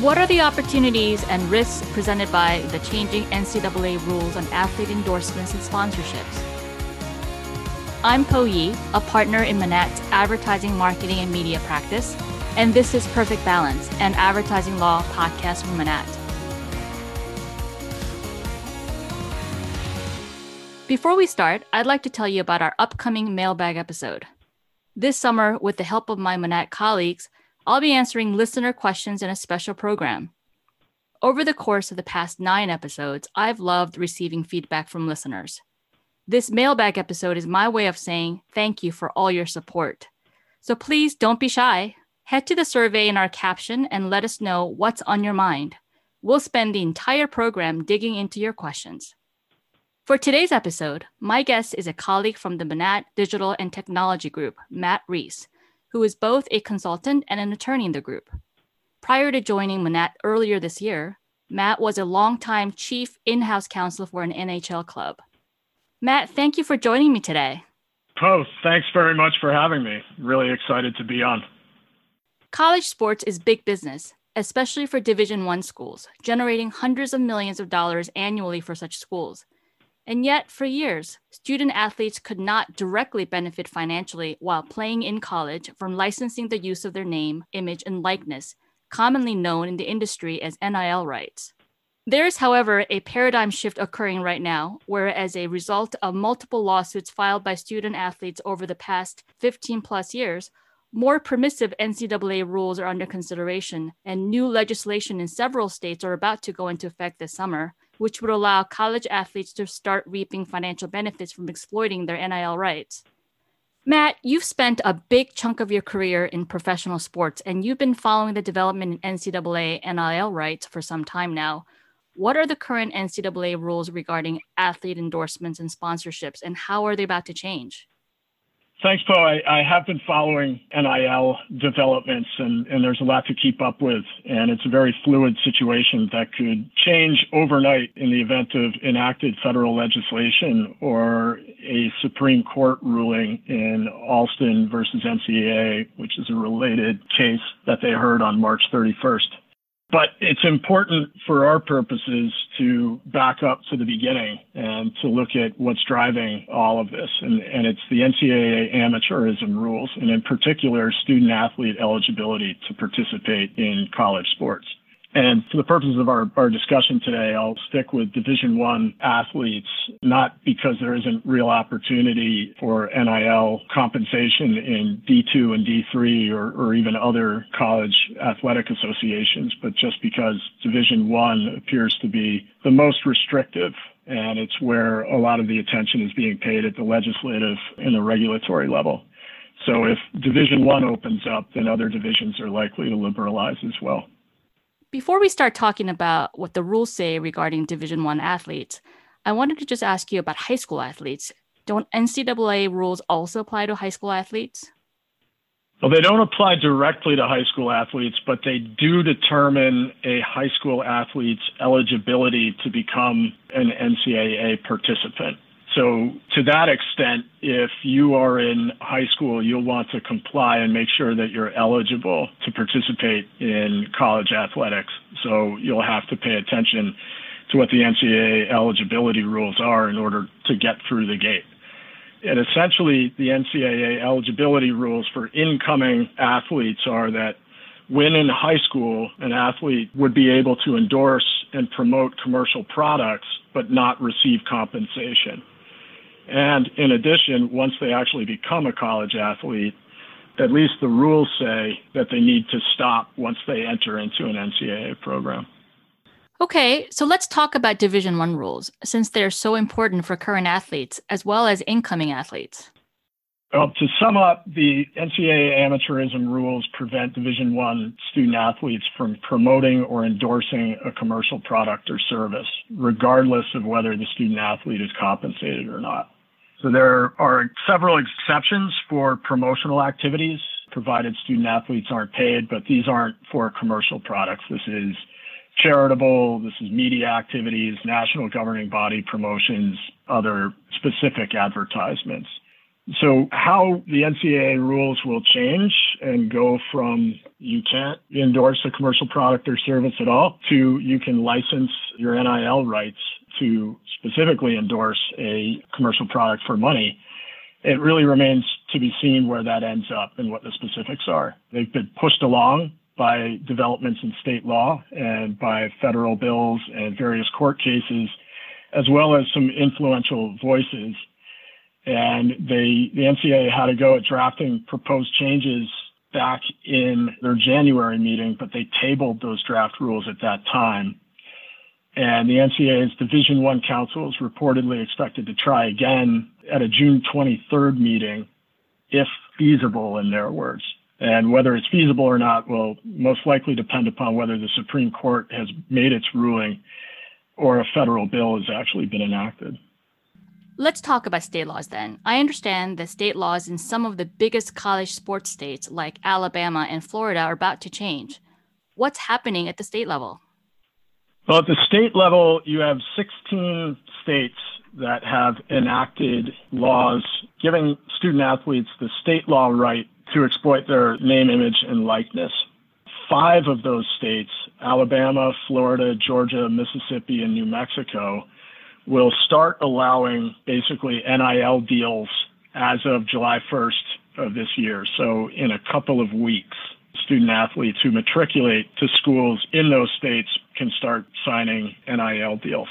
What are the opportunities and risks presented by the changing NCAA rules on athlete endorsements and sponsorships? I'm Po Yi, a partner in Manatt's advertising, marketing, and media practice, and this is Perfect Balance, an advertising law podcast from Manatt. Before we start, I'd like to tell you about our upcoming mailbag episode. This summer, with the help of my Manatt colleagues, I'll be answering listener questions in a special program. Over the course of the past nine episodes, I've loved receiving feedback from listeners. This mailbag episode is my way of saying thank you for all your support. So please don't be shy. Head to the survey in our caption and let us know what's on your mind. We'll spend the entire program digging into your questions. For today's episode, my guest is a colleague from the Manatt Digital and Technology Group, Matt Reis, who is both a consultant and an attorney in the group. Prior to joining Manatt earlier this year, Matt was a longtime chief in house counsel for an NHL club. Matt, thank you for joining me today. Oh, thanks very much for having me. Really excited to be on. College sports is big business, especially for Division 1 schools, generating hundreds of millions of dollars annually for such schools. And yet, for years, student athletes could not directly benefit financially while playing in college from licensing the use of their name, image, and likeness, commonly known in the industry as NIL rights. There is, however, a paradigm shift occurring right now, where, as a result of multiple lawsuits filed by student athletes over the past 15 plus years, more permissive NCAA rules are under consideration, and new legislation in several states are about to go into effect this summer, which would allow college athletes to start reaping financial benefits from exploiting their NIL rights. Matt, you've spent a big chunk of your career in professional sports, and you've been following the development in NCAA NIL rights for some time now. What are the current NCAA rules regarding athlete endorsements and sponsorships, and how are they about to change? Thanks, Po. I, I, have been following NIL developments, and, and there's a lot to keep up with. And it's a very fluid situation that could change overnight in the event of enacted federal legislation or a Supreme Court ruling in Alston versus NCAA, which is a related case that they heard on March 31st. But it's important for our purposes to back up to the beginning and to look at what's driving all of this. And, and it's the NCAA amateurism rules, and in particular, student athlete eligibility to participate in college sports. And for the purposes of our, our discussion today, I'll stick with Division One athletes, not because there isn't real opportunity for NIL compensation in D2 and D3 or, or even other college athletic associations, but just because Division One appears to be the most restrictive and it's where a lot of the attention is being paid at the legislative and the regulatory level. So if Division One opens up, then other divisions are likely to liberalize as well. Before we start talking about what the rules say regarding Division 1 athletes, I wanted to just ask you about high school athletes. Don't NCAA rules also apply to high school athletes? Well, they don't apply directly to high school athletes, but they do determine a high school athlete's eligibility to become an NCAA participant. So, to that extent, if you are in high school, you'll want to comply and make sure that you're eligible to participate in college athletics. So, you'll have to pay attention to what the NCAA eligibility rules are in order to get through the gate. And essentially, the NCAA eligibility rules for incoming athletes are that when in high school, an athlete would be able to endorse and promote commercial products but not receive compensation. And in addition, once they actually become a college athlete, at least the rules say that they need to stop once they enter into an NCAA program. Okay, so let's talk about Division 1 rules since they're so important for current athletes as well as incoming athletes. Well, to sum up, the NCAA amateurism rules prevent Division 1 student athletes from promoting or endorsing a commercial product or service, regardless of whether the student athlete is compensated or not. So there are several exceptions for promotional activities, provided student athletes aren't paid, but these aren't for commercial products. This is charitable, this is media activities, national governing body promotions, other specific advertisements. So, how the NCAA rules will change and go from you can't endorse a commercial product or service at all to you can license your NIL rights to specifically endorse a commercial product for money. It really remains to be seen where that ends up and what the specifics are. They've been pushed along by developments in state law and by federal bills and various court cases, as well as some influential voices and they the NCAA had to go at drafting proposed changes back in their January meeting, but they tabled those draft rules at that time. And the NCAA's Division One Council is reportedly expected to try again at a June 23rd meeting, if feasible, in their words. And whether it's feasible or not will most likely depend upon whether the Supreme Court has made its ruling or a federal bill has actually been enacted. Let's talk about state laws then. I understand that state laws in some of the biggest college sports states like Alabama and Florida are about to change. What's happening at the state level? Well, at the state level, you have 16 states that have enacted laws giving student athletes the state law right to exploit their name, image, and likeness. Five of those states, Alabama, Florida, Georgia, Mississippi, and New Mexico, will start allowing basically NIL deals as of July 1st of this year. So in a couple of weeks, student athletes who matriculate to schools in those states can start signing NIL deals.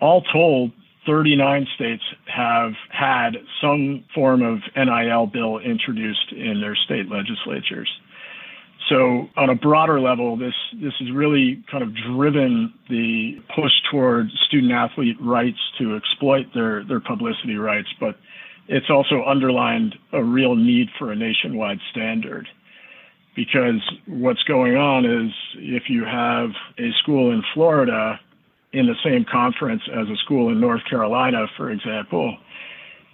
All told, 39 states have had some form of NIL bill introduced in their state legislatures. So on a broader level, this this has really kind of driven the push toward student athlete rights to exploit their their publicity rights, but it's also underlined a real need for a nationwide standard. Because what's going on is if you have a school in Florida in the same conference as a school in North Carolina, for example,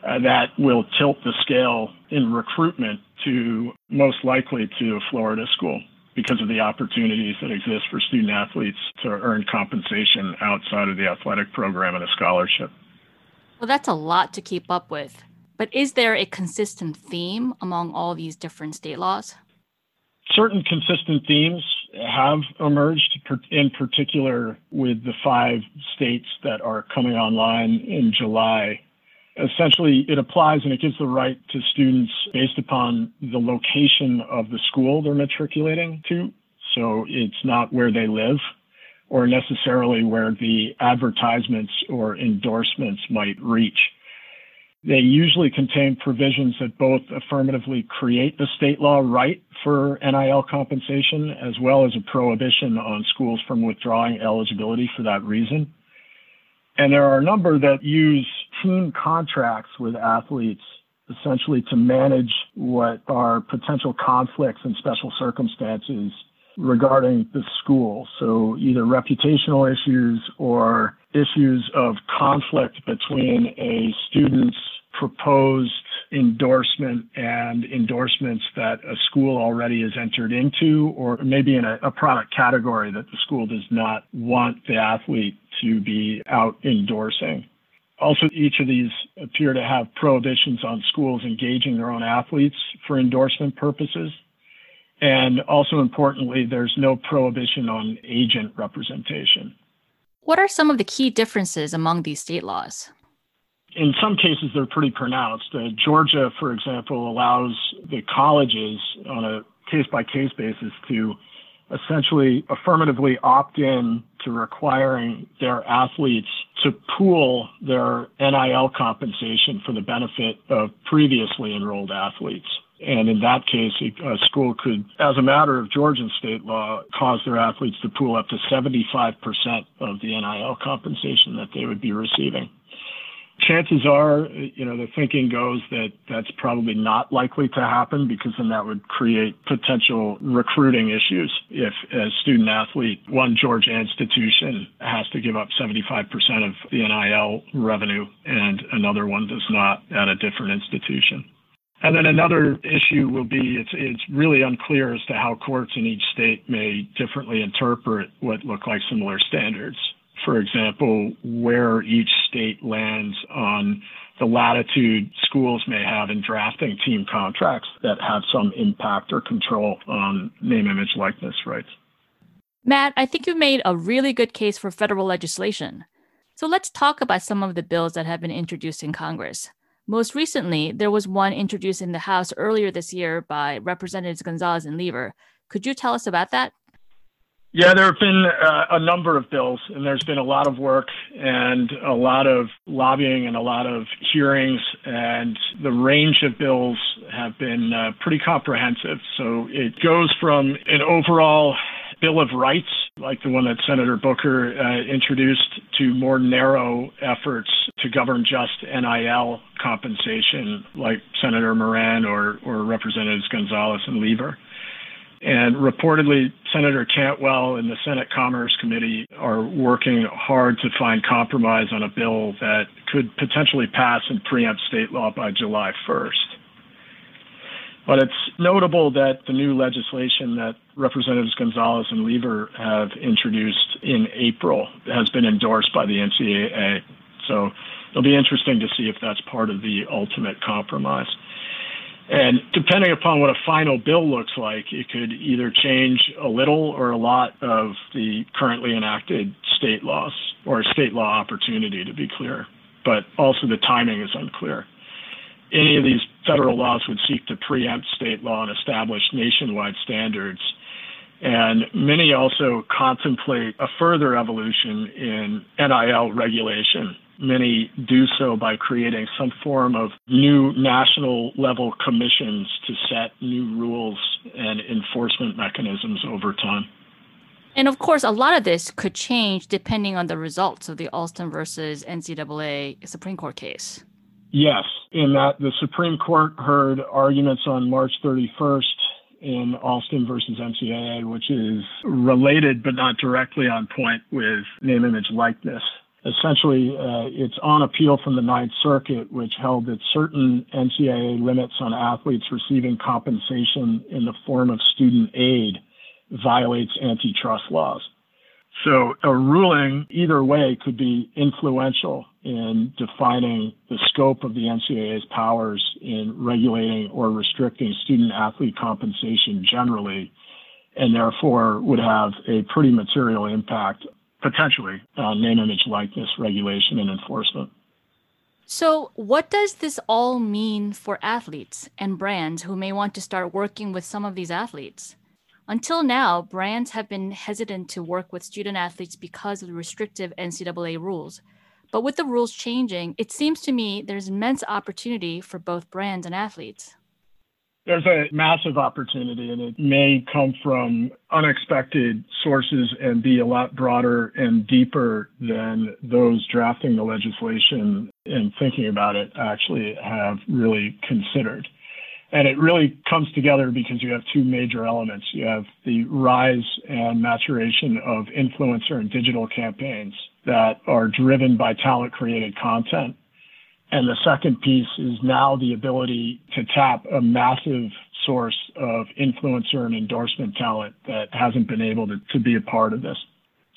uh, that will tilt the scale in recruitment to most likely to a Florida school because of the opportunities that exist for student athletes to earn compensation outside of the athletic program and a scholarship. Well, that's a lot to keep up with. But is there a consistent theme among all these different state laws? Certain consistent themes have emerged, in particular with the five states that are coming online in July essentially it applies and it gives the right to students based upon the location of the school they're matriculating to. So it's not where they live or necessarily where the advertisements or endorsements might reach. They usually contain provisions that both affirmatively create the state law right for NIL compensation as well as a prohibition on schools from withdrawing eligibility for that reason. And there are a number that use team contracts with athletes essentially to manage what are potential conflicts and special circumstances regarding the school. So either reputational issues or issues of conflict between a student's proposed endorsement and endorsements that a school already has entered into, or maybe in a, a, product category that the school does not want the athlete to be out endorsing. Also, each of these appear to have prohibitions on schools engaging their own athletes for endorsement purposes. And also importantly, there's no prohibition on agent representation. What are some of the key differences among these state laws? In some cases, they're pretty pronounced. Uh, Georgia, for example, allows the colleges on a case by case basis to essentially affirmatively opt in to requiring their athletes to pool their NIL compensation for the benefit of previously enrolled athletes. And in that case, a school could, as a matter of Georgian state law, cause their athletes to pool up to 75% of the NIL compensation that they would be receiving chances are, you know, the thinking goes that that's probably not likely to happen because then that would create potential recruiting issues if a student athlete, one Georgia institution has to give up 75% of the NIL revenue and another one does not at a different institution. And then another issue will be it's it's really unclear as to how courts in each state may differently interpret what look like similar standards for example, where each state lands on the latitude schools may have in drafting team contracts that have some impact or control on name, image, likeness rights. Matt, I think you made a really good case for federal legislation. So let's talk about some of the bills that have been introduced in Congress. Most recently, there was one introduced in the House earlier this year by Representatives Gonzalez and Cleaver. Could you tell us about that? Yeah, there have been uh, a number of bills, and there's been a lot of work and a lot of lobbying and a lot of hearings, and the range of bills have been uh, pretty comprehensive. So it goes from an overall Bill of Rights, like the one that Senator Booker uh, introduced, to more narrow efforts to govern just NIL compensation, like Senator Moran or, or Representatives Gonzalez and Cleaver. And reportedly, Senator Cantwell and the Senate Commerce Committee are working hard to find compromise on a bill that could potentially pass and preempt state law by July 1st. But it's notable that the new legislation that Representatives Gonzalez and Cleaver have introduced in April has been endorsed by the NCAA. So it'll be interesting to see if that's part of the ultimate compromise. And depending upon what a final bill looks like, it could either change a little or a lot of the currently enacted state laws or state law opportunity, to be clear. But also the timing is unclear. Any of these federal laws would seek to preempt state law and establish nationwide standards. And many also contemplate a further evolution in NIL regulation many do so by creating some form of new national level commissions to set new rules and enforcement mechanisms over time. And of course, a lot of this could change depending on the results of the Alston versus NCAA Supreme Court case. Yes, in that the Supreme Court heard arguments on March 31st in Alston versus NCAA, which is related but not directly on point with name, image, likeness essentially uh, it's on appeal from the Ninth Circuit, which held that certain NCAA limits on athletes receiving compensation in the form of student aid violates antitrust laws. So a ruling either way could be influential in defining the scope of the NCAA's powers in regulating or restricting student athlete compensation generally, and therefore would have a pretty material impact potentially on name, image, likeness regulation and enforcement. So, what does this all mean for athletes and brands who may want to start working with some of these athletes? Until now, brands have been hesitant to work with student athletes because of the restrictive NCAA rules. But with the rules changing, it seems to me there's immense opportunity for both brands and athletes. There's a massive opportunity, and it may come from unexpected sources and be a lot broader and deeper than those drafting the legislation and thinking about it actually have really considered. And it really comes together because you have two major elements. You have the rise and maturation of influencer and digital campaigns that are driven by talent created content and the second piece is now the ability to tap a massive source of influencer and endorsement talent that hasn't been able to, to be a part of this.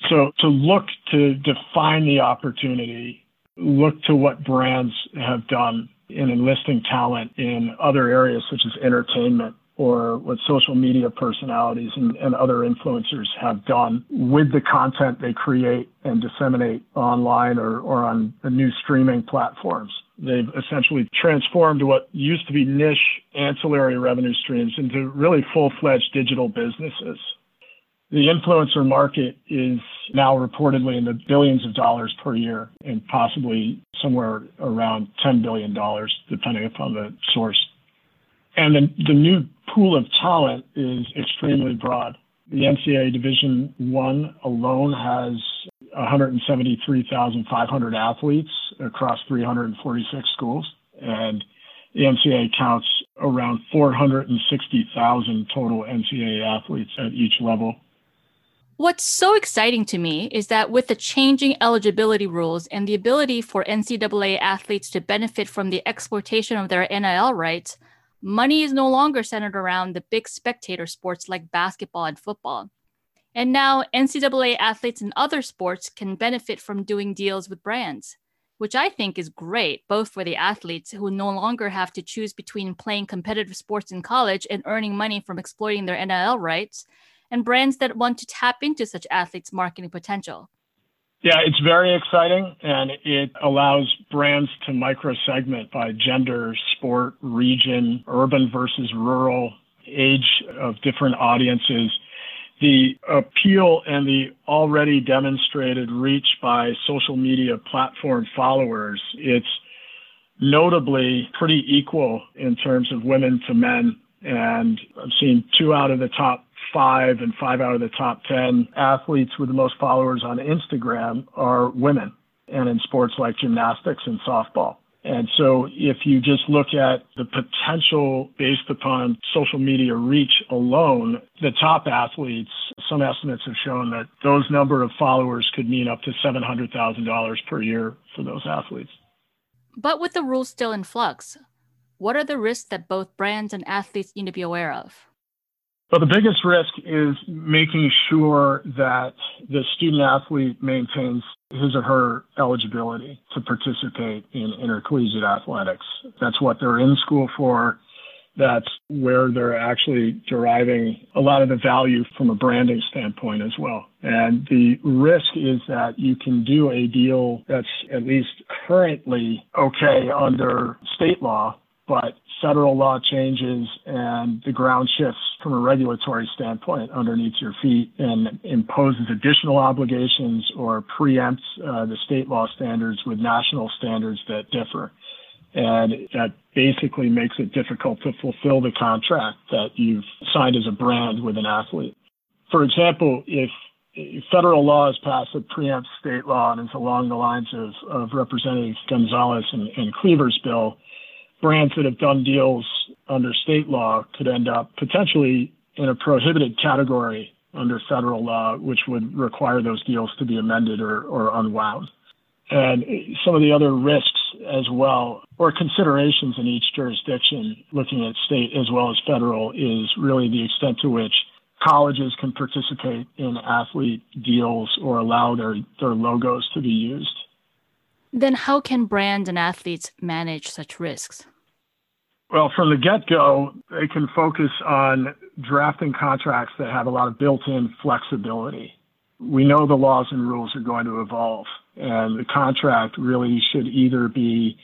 So to look to define the opportunity, look to what brands have done in enlisting talent in other areas such as entertainment or what social media personalities and, and, other influencers have done with the content they create and disseminate online or, or on the new streaming platforms. They've essentially transformed what used to be niche ancillary revenue streams into really full fledged digital businesses. The influencer market is now reportedly in the billions of dollars per year and possibly somewhere around $10 billion, depending upon the source. And the, the new pool of talent is extremely broad. The NCAA Division One alone has 173,500 athletes across 346 schools, and the NCAA counts around 460,000 total NCAA athletes at each level. What's so exciting to me is that with the changing eligibility rules and the ability for NCAA athletes to benefit from the exploitation of their NIL rights, money is no longer centered around the big spectator sports like basketball and football. And now NCAA athletes in other sports can benefit from doing deals with brands, which I think is great, both for the athletes who no longer have to choose between playing competitive sports in college and earning money from exploiting their NIL rights, and brands that want to tap into such athletes' marketing potential. Yeah, it's very exciting and it allows brands to micro segment by gender, sport, region, urban versus rural, age of different audiences the appeal and the already demonstrated reach by social media platform followers, it's notably pretty equal in terms of women to men. And I've seen two out of the top five and five out of the top 10 athletes with the most followers on Instagram are women and in sports like gymnastics and softball. And so if you just look at the potential based upon social media reach alone, the top athletes, some estimates have shown that those number of followers could mean up to $700,000 per year for those athletes. But with the rules still in flux, what are the risks that both brands and athletes need to be aware of? Well, the biggest risk is making sure that the student athlete maintains his or her eligibility to participate in intercollegiate athletics. That's what they're in school for. That's where they're actually deriving a lot of the value from a branding standpoint as well. And the risk is that you can do a deal that's at least currently okay under state law, but federal law changes and the ground shifts from a regulatory standpoint underneath your feet and imposes additional obligations or preempts uh, the state law standards with national standards that differ. And that basically makes it difficult to fulfill the contract that you've signed as a brand with an athlete. For example, if federal law is passed that preempts state law and is along the lines of, of Representative Gonzalez and, and Cleaver's bill, brands that have done deals under state law could end up potentially in a prohibited category under federal law, which would require those deals to be amended or, or unwound. And some of the other risks as well, or considerations in each jurisdiction, looking at state as well as federal, is really the extent to which colleges can participate in athlete deals or allow their, their logos to be used. Then, how can brands and athletes manage such risks? Well, from the get go, they can focus on drafting contracts that have a lot of built in flexibility. We know the laws and rules are going to evolve, and the contract really should either be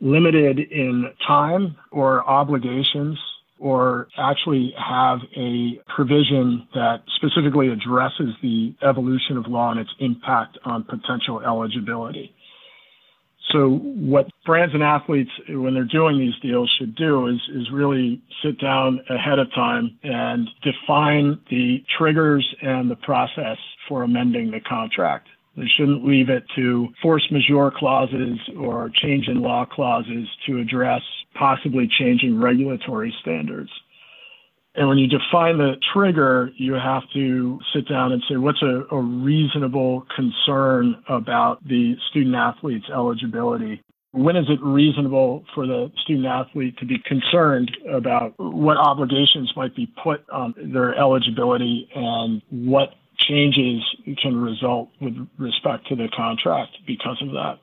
limited in time or obligations or actually have a provision that specifically addresses the evolution of law and its impact on potential eligibility. So what brands and athletes, when they're doing these deals, should do is, is really sit down ahead of time and define the triggers and the process for amending the contract. They shouldn't leave it to force majeure clauses or change in law clauses to address possibly changing regulatory standards. And when you define the trigger, you have to sit down and say, what's a, a reasonable concern about the student athlete's eligibility? When is it reasonable for the student athlete to be concerned about what obligations might be put on their eligibility and what changes can result with respect to the contract because of that?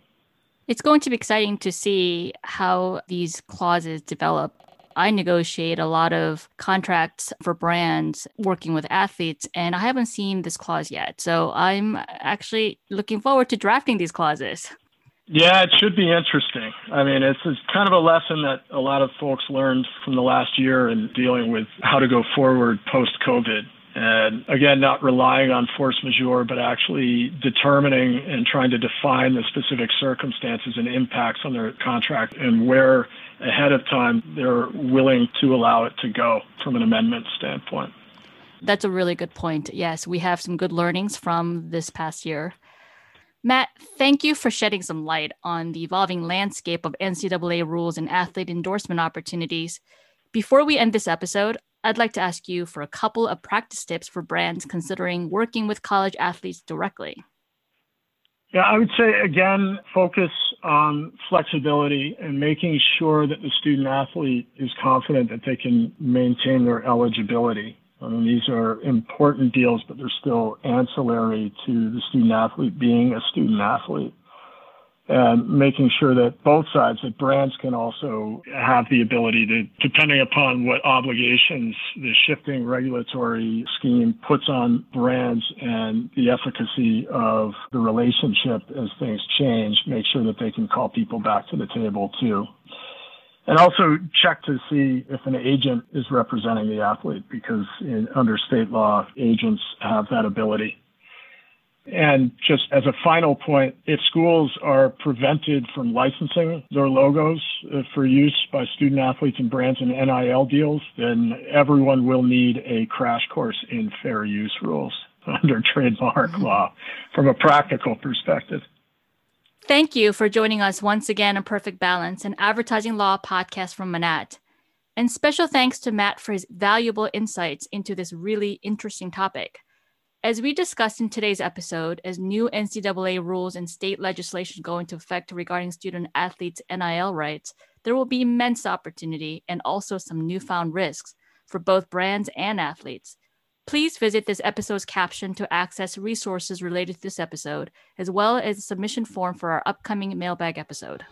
It's going to be exciting to see how these clauses develop I negotiate a lot of contracts for brands working with athletes, and I haven't seen this clause yet. So I'm actually looking forward to drafting these clauses. Yeah, it should be interesting. I mean, it's, it's kind of a lesson that a lot of folks learned from the last year in dealing with how to go forward post COVID. And again, not relying on force majeure, but actually determining and trying to define the specific circumstances and impacts on their contract and where ahead of time they're willing to allow it to go from an amendment standpoint. That's a really good point. Yes, we have some good learnings from this past year. Matt, thank you for shedding some light on the evolving landscape of NCAA rules and athlete endorsement opportunities. Before we end this episode, I'd like to ask you for a couple of practice tips for brands considering working with college athletes directly. Yeah, I would say again, focus on flexibility and making sure that the student athlete is confident that they can maintain their eligibility. I mean, these are important deals, but they're still ancillary to the student athlete being a student athlete and making sure that both sides, that brands can also have the ability to, depending upon what obligations the shifting regulatory scheme puts on brands and the efficacy of the relationship as things change, make sure that they can call people back to the table too. And also check to see if an agent is representing the athlete because in, under state law, agents have that ability. And just as a final point, if schools are prevented from licensing their logos uh, for use by student athletes and brands in NIL deals, then everyone will need a crash course in fair use rules under trademark mm-hmm. law from a practical perspective. Thank you for joining us once again on Perfect Balance, an advertising law podcast from Manatt. And special thanks to Matt for his valuable insights into this really interesting topic. As we discussed in today's episode, as new NCAA rules and state legislation go into effect regarding student athletes' NIL rights, there will be immense opportunity and also some newfound risks for both brands and athletes. Please visit this episode's caption to access resources related to this episode, as well as a submission form for our upcoming mailbag episode.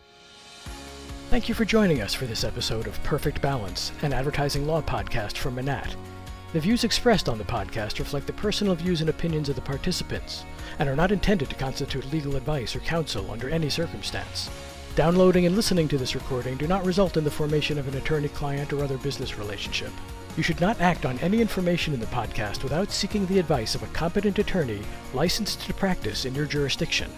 Thank you for joining us for this episode of Perfect Balance, an advertising law podcast from Manatt. The views expressed on the podcast reflect the personal views and opinions of the participants and are not intended to constitute legal advice or counsel under any circumstance. Downloading and listening to this recording do not result in the formation of an attorney client or other business relationship. You should not act on any information in the podcast without seeking the advice of a competent attorney licensed to practice in your jurisdiction.